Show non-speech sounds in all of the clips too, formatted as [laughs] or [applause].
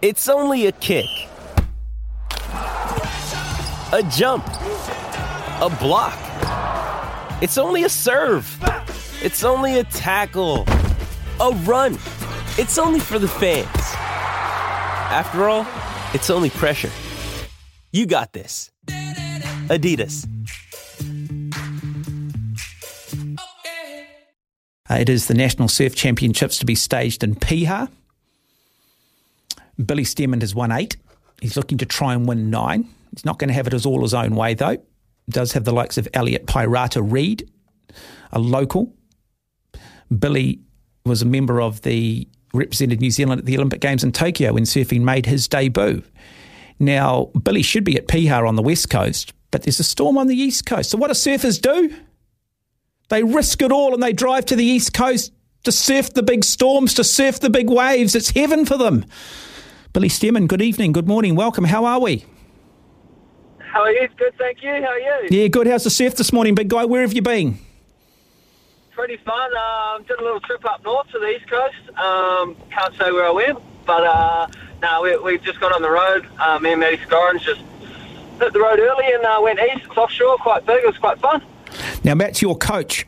It's only a kick, a jump, a block. It's only a serve. It's only a tackle, a run. It's only for the fans. After all, it's only pressure. You got this. Adidas. It is the National Surf Championships to be staged in Piha. Billy Stairmand has won eight. He's looking to try and win nine. He's not going to have it as all his own way, though. Does have the likes of Elliot Paerata-Reid, a local. Billy was a member of the represented New Zealand at the Olympic Games in Tokyo when surfing made his debut. Now, Billy should be at Piha on the west coast, but there's a storm on the east coast. So, what do surfers do? They risk it all and they drive to the east coast to surf the big storms, to surf the big waves. It's heaven for them. Billy Stairmand, good evening, good morning, welcome. How are we? How are you? Good, thank you. How are you? Yeah, good. How's the surf this morning, big guy? Where have you been? Pretty fun. Um, did a little trip up north to the east coast. Um, can't say where I went, but uh, no, we, we just got on the road. Uh, me and Matty Scorrins just hit the road early and uh, went east. It's offshore, quite big. It was quite fun. Now, Matt's your coach.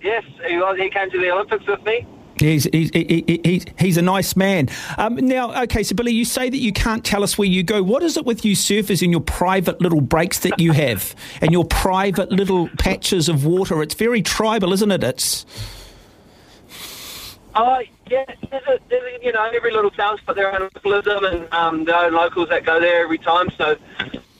Yes, he was. He came to the Olympics with me. He's, he's, he, he's, a nice man. Um, now, okay, so Billy, you say that you can't tell us where you go. What is it with you surfers and your private little breaks that you have and your private little patches of water? It's very tribal, isn't it? It's. Oh, yeah, there's a, there's a, you know, every little town's got their own localism and um, their own locals that go there every time. So,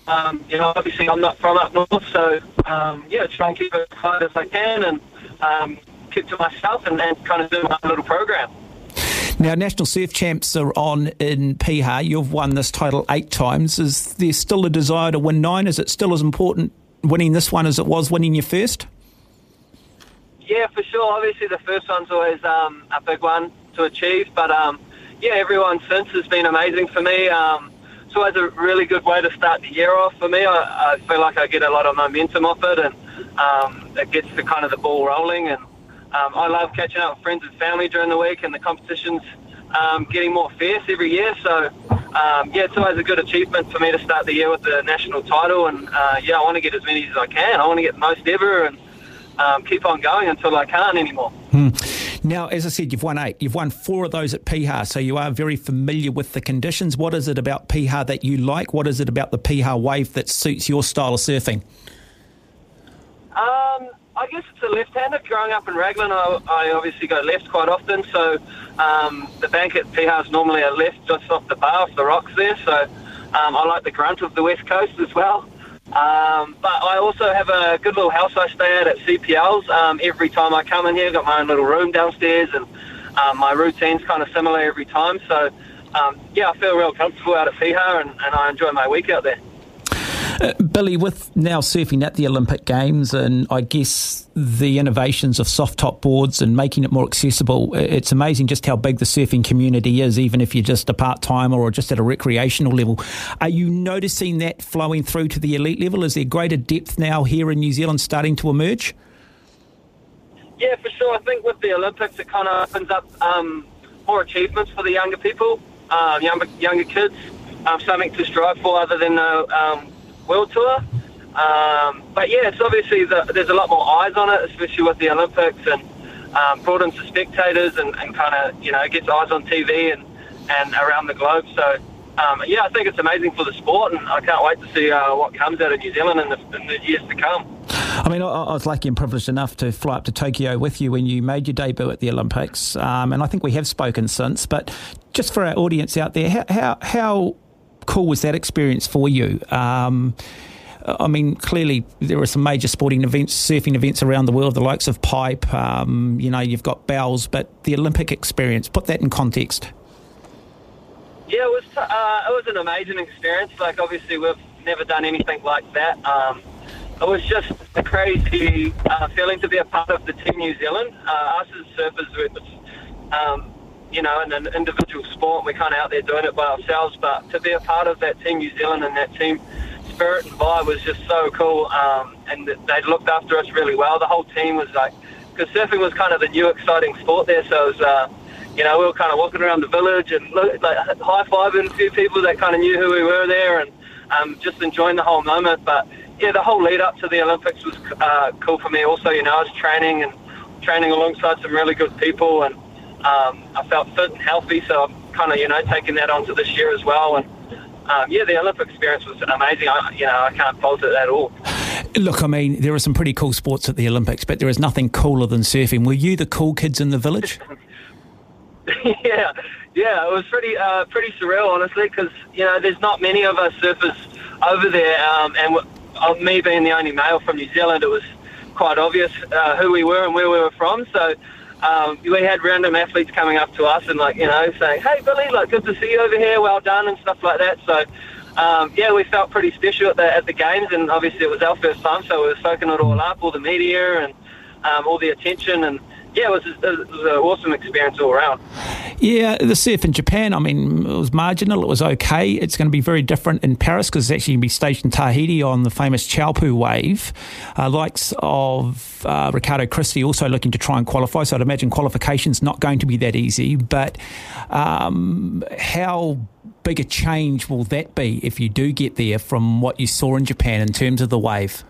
um, you know, obviously I'm not from up north, so, um, yeah, try and keep it as quiet as I can and um, keep to myself and, and kind of do my little program. Now, national surf champs are on in Piha. You've won this title eight times. Is there still a desire to win nine? Is it still as important winning this one as it was winning your first? Yeah, for sure. Obviously, the first one's always um, a big one to achieve, but um, yeah, everyone since has been amazing for me. Um, it's always a really good way to start the year off for me. I, I feel like I get a lot of momentum off it, and um, it gets the kind of the ball rolling. And um, I love catching up with friends and family during the week, and the competition's um, getting more fierce every year. So um, yeah, it's always a good achievement for me to start the year with the national title. And uh, yeah, I want to get as many as I can. I want to get the most ever, and um, keep on going until I can't anymore. Hmm. Now, as I said, you've won eight. You've won four of those at Piha, so you are very familiar with the conditions. What is it about Piha that you like? What is it about the Piha wave that suits your style of surfing? Um, I guess it's a left-hander. Growing up in Raglan, I, I obviously go left quite often, so um, the bank at Piha is normally a left just off the bar, off the rocks there. So um, I like the grunt of the west coast as well. Um, but I also have a good little house I stay at at CPL's. Um, every time I come in here, I've got my own little room downstairs, and um, my routine's kind of similar every time. So, um, yeah, I feel real comfortable out at Piha, and, and I enjoy my week out there. Uh, Billy, with now surfing at the Olympic Games and I guess the innovations of soft top boards and making it more accessible, it's amazing just how big the surfing community is, even if you're just a part timer or just at a recreational level. Are you noticing that flowing through to the elite level? Is there greater depth now here in New Zealand starting to emerge? Yeah, for sure. I think with the Olympics, it kind of opens up um, more achievements for the younger people, um, younger, younger kids, um, something to strive for other than the um, World Tour. Um, but yeah, it's obviously the, there's a lot more eyes on it, especially with the Olympics, and um, in the spectators and, and kind of you know gets eyes on TV and and around the globe. So um, yeah, I think it's amazing for the sport, and I can't wait to see uh, what comes out of New Zealand in the, in the years to come. I mean, I, was lucky and privileged enough to fly up to Tokyo with you when you made your debut at the Olympics, um, and I think we have spoken since. But just for our audience out there, how, how cool was that experience for you? Um, I mean, clearly there are some major sporting events, surfing events around the world, the likes of Pipe. Um, you know, you've got Bells, but the Olympic experience. Put that in context. Yeah, it was. Uh, it was an amazing experience. Like, obviously, we've never done anything like that. Um, it was just a crazy uh, feeling to be a part of the Team New Zealand. Uh, us as surfers, was, um, you know, in an individual sport, we're kind of out there doing it by ourselves. But to be a part of that Team New Zealand and that team spirit and vibe was just so cool. Um, and they looked after us really well. The whole team was like, because surfing was kind of the new exciting sport there, so it was, uh, you know, we were kind of walking around the village and like high fiving a few people that kind of knew who we were there, and um, just enjoying the whole moment. But yeah, the whole lead up to the Olympics was uh, cool for me. Also, you know, I was training and training alongside some really good people, and um, I felt fit and healthy. So I'm kind of you know taking that onto this year as well, and um, yeah, the Olympic experience was amazing. I, you know, I can't fault it at all. Look, I mean, there are some pretty cool sports at the Olympics, but there is nothing cooler than surfing. Were you the cool kids in the village? [laughs] yeah, yeah, it was pretty uh, pretty surreal, honestly, because you know there's not many of us surfers over there, um, and uh, me being the only male from New Zealand, it was quite obvious uh, who we were and where we were from. So um, we had random athletes coming up to us and like you know saying, "Hey Billy, like good to see you over here, well done," and stuff like that. So um, yeah, we felt pretty special at the at the games, and obviously it was our first time, so we were soaking it all up, all the media and um, all the attention and yeah, it was, it was, an awesome experience all around. Yeah, the surf in Japan, I mean, it was marginal. It was okay. It's going to be very different in Paris because it's actually going to be stationed in Tahiti on the famous Teahupo'o wave. Uh, likes of uh, Ricardo Christie also looking to try and qualify. So I'd imagine qualification's not going to be that easy. But um, how big a change will that be if you do get there from what you saw in Japan in terms of the wave?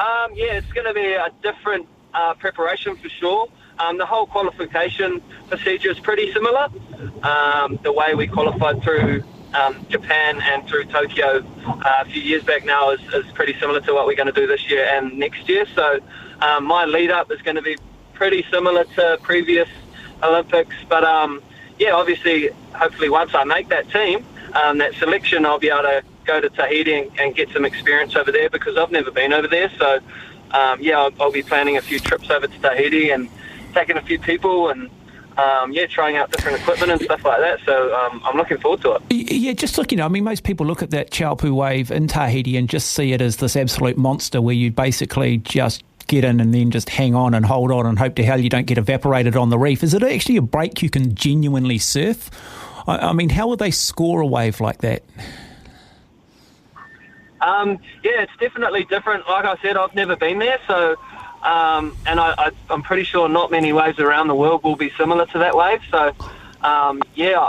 Um, yeah, it's going to be a different uh, preparation for sure. Um, the whole qualification procedure is pretty similar. Um, the way we qualified through um, Japan and through Tokyo uh, a few years back now is, is, pretty similar to what we're going to do this year and next year. So um, my lead up is going to be pretty similar to previous Olympics. But um, yeah, obviously, hopefully once I make that team, um, that selection, I'll be able to go to Tahiti and, and get some experience over there because I've never been over there. So um, yeah, I'll, I'll, be planning a few trips over to Tahiti and taking a few people and um, yeah, trying out different equipment and stuff like that. So um, I'm looking forward to it. Yeah, just looking. I mean, most people look at that Teahupo'o wave in Tahiti and just see it as this absolute monster where you basically just get in and then just hang on and hold on and hope to hell you don't get evaporated on the reef. Is it actually a break you can genuinely surf? I, I mean, how would they score a wave like that? Um, yeah, it's definitely different. Like I said, I've never been there, so um, and I, am pretty sure not many waves around the world will be similar to that wave. So um, yeah,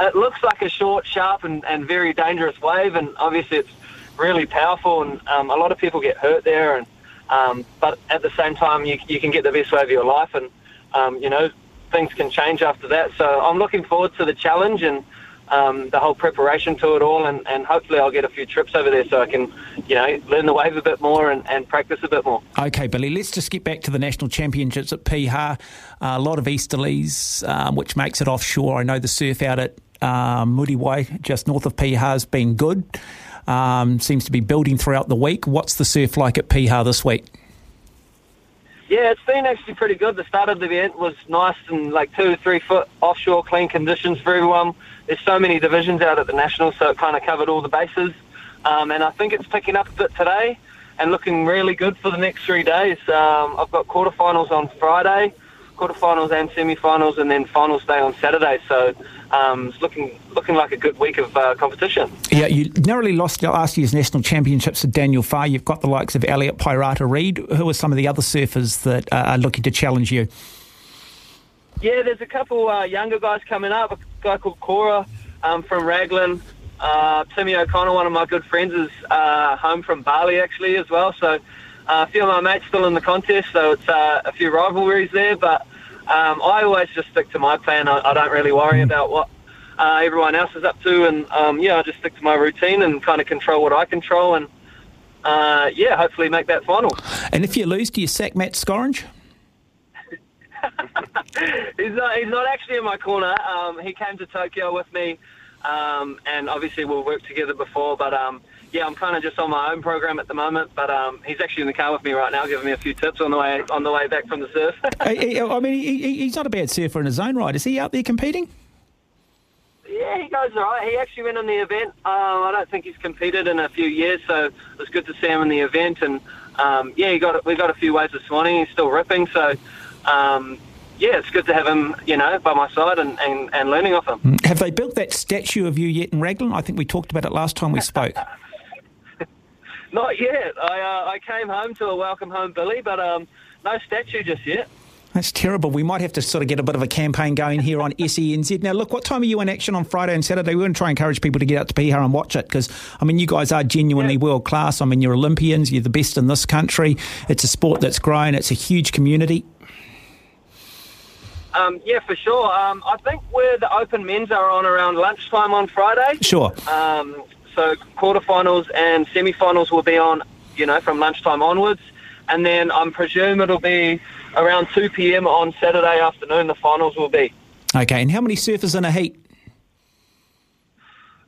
it looks like a short, sharp, and, and very dangerous wave, and obviously it's really powerful, and um, a lot of people get hurt there. And um, but at the same time, you, you can get the best wave of your life, and um, you know things can change after that. So I'm looking forward to the challenge and um, the whole preparation to it all, and, and hopefully I'll get a few trips over there so I can, you know, learn the wave a bit more and, and practice a bit more. Okay, Billy, let's just get back to the national championships at Piha. Uh, a lot of easterlies, um, which makes it offshore. I know the surf out at um, Muriwai, just north of Piha, has been good. Um, seems to be building throughout the week. What's the surf like at Piha this week? Yeah, it's been actually pretty good. The start of the event was nice and like two, three foot offshore, clean conditions for everyone there's so many divisions out at the national, so it kind of covered all the bases. Um, and I think it's picking up a bit today and looking really good for the next three days. Um, I've got quarterfinals on Friday, quarterfinals and semi-finals, and then finals day on Saturday. So um, it's looking looking like a good week of uh, competition. Yeah, you narrowly lost last year's national championships to Daniel Farr. You've got the likes of Elliot Paerata-Reid. Who are some of the other surfers that uh, are looking to challenge you? Yeah, there's a couple uh, younger guys coming up. A guy called Cora um, from Raglan. Uh, Timmy O'Connor, one of my good friends, is uh, home from Bali actually as well. So uh, a few of my mates still in the contest, so it's uh, a few rivalries there. But um, I always just stick to my plan. I, I don't really worry about what uh, everyone else is up to, and um, yeah, I just stick to my routine and kind of control what I control, and uh, yeah, hopefully make that final. And if you lose, do you sack Matt Scoringe? [laughs] he's not. He's not actually in my corner. Um, he came to Tokyo with me, um, and obviously we've worked together before. But um, yeah, I'm kind of just on my own program at the moment. But um, he's actually in the car with me right now, giving me a few tips on the way on the way back from the surf. [laughs] I mean, he, he's not a bad surfer in his own right. Is he out there competing? Yeah, he goes all right. He actually went on the event. Um, I don't think he's competed in a few years, so it was good to see him in the event. And um, yeah, he got we got a few waves of swanning. He's still ripping, so um, yeah, it's good to have him, you know, by my side and, and, and learning off him. Have they built that statue of you yet in Raglan? I think we talked about it last time we spoke. [laughs] Not yet. I uh, I came home to a welcome home Billy, but um, no statue just yet. That's terrible. We might have to sort of get a bit of a campaign going here on [laughs] SENZ. Now, look, what time are you in action on Friday and Saturday? We're going to try and encourage people to get out to Piha and watch it because, I mean, you guys are genuinely yeah. world class. I mean, you're Olympians, you're the best in this country. It's a sport that's grown, it's a huge community. Um, yeah, for sure. Um, I think where the open men's are on around lunchtime on Friday. Sure. Um, so quarterfinals and semi-finals will be on, you know, from lunchtime onwards, and then I'm presume it'll be around 2 p.m. on Saturday afternoon. The finals will be. Okay, and how many surfers in a heat?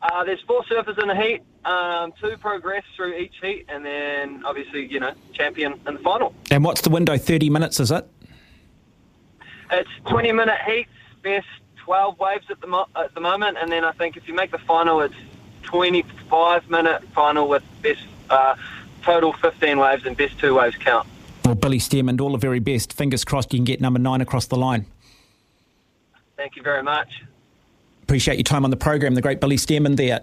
Uh, there's four surfers in a heat. Um, two progress through each heat, and then obviously, you know, champion in the final. And what's the window? 30 minutes, is it? It's 20 minute heats, best 12 waves at the mo- at the moment, and then I think if you make the final, it's 25 minute final with best uh, total 15 waves and best two waves count. Well, Billy Stairmand, all the very best. Fingers crossed you can get number nine across the line. Thank you very much. Appreciate your time on the program. The great Billy Stairmand there.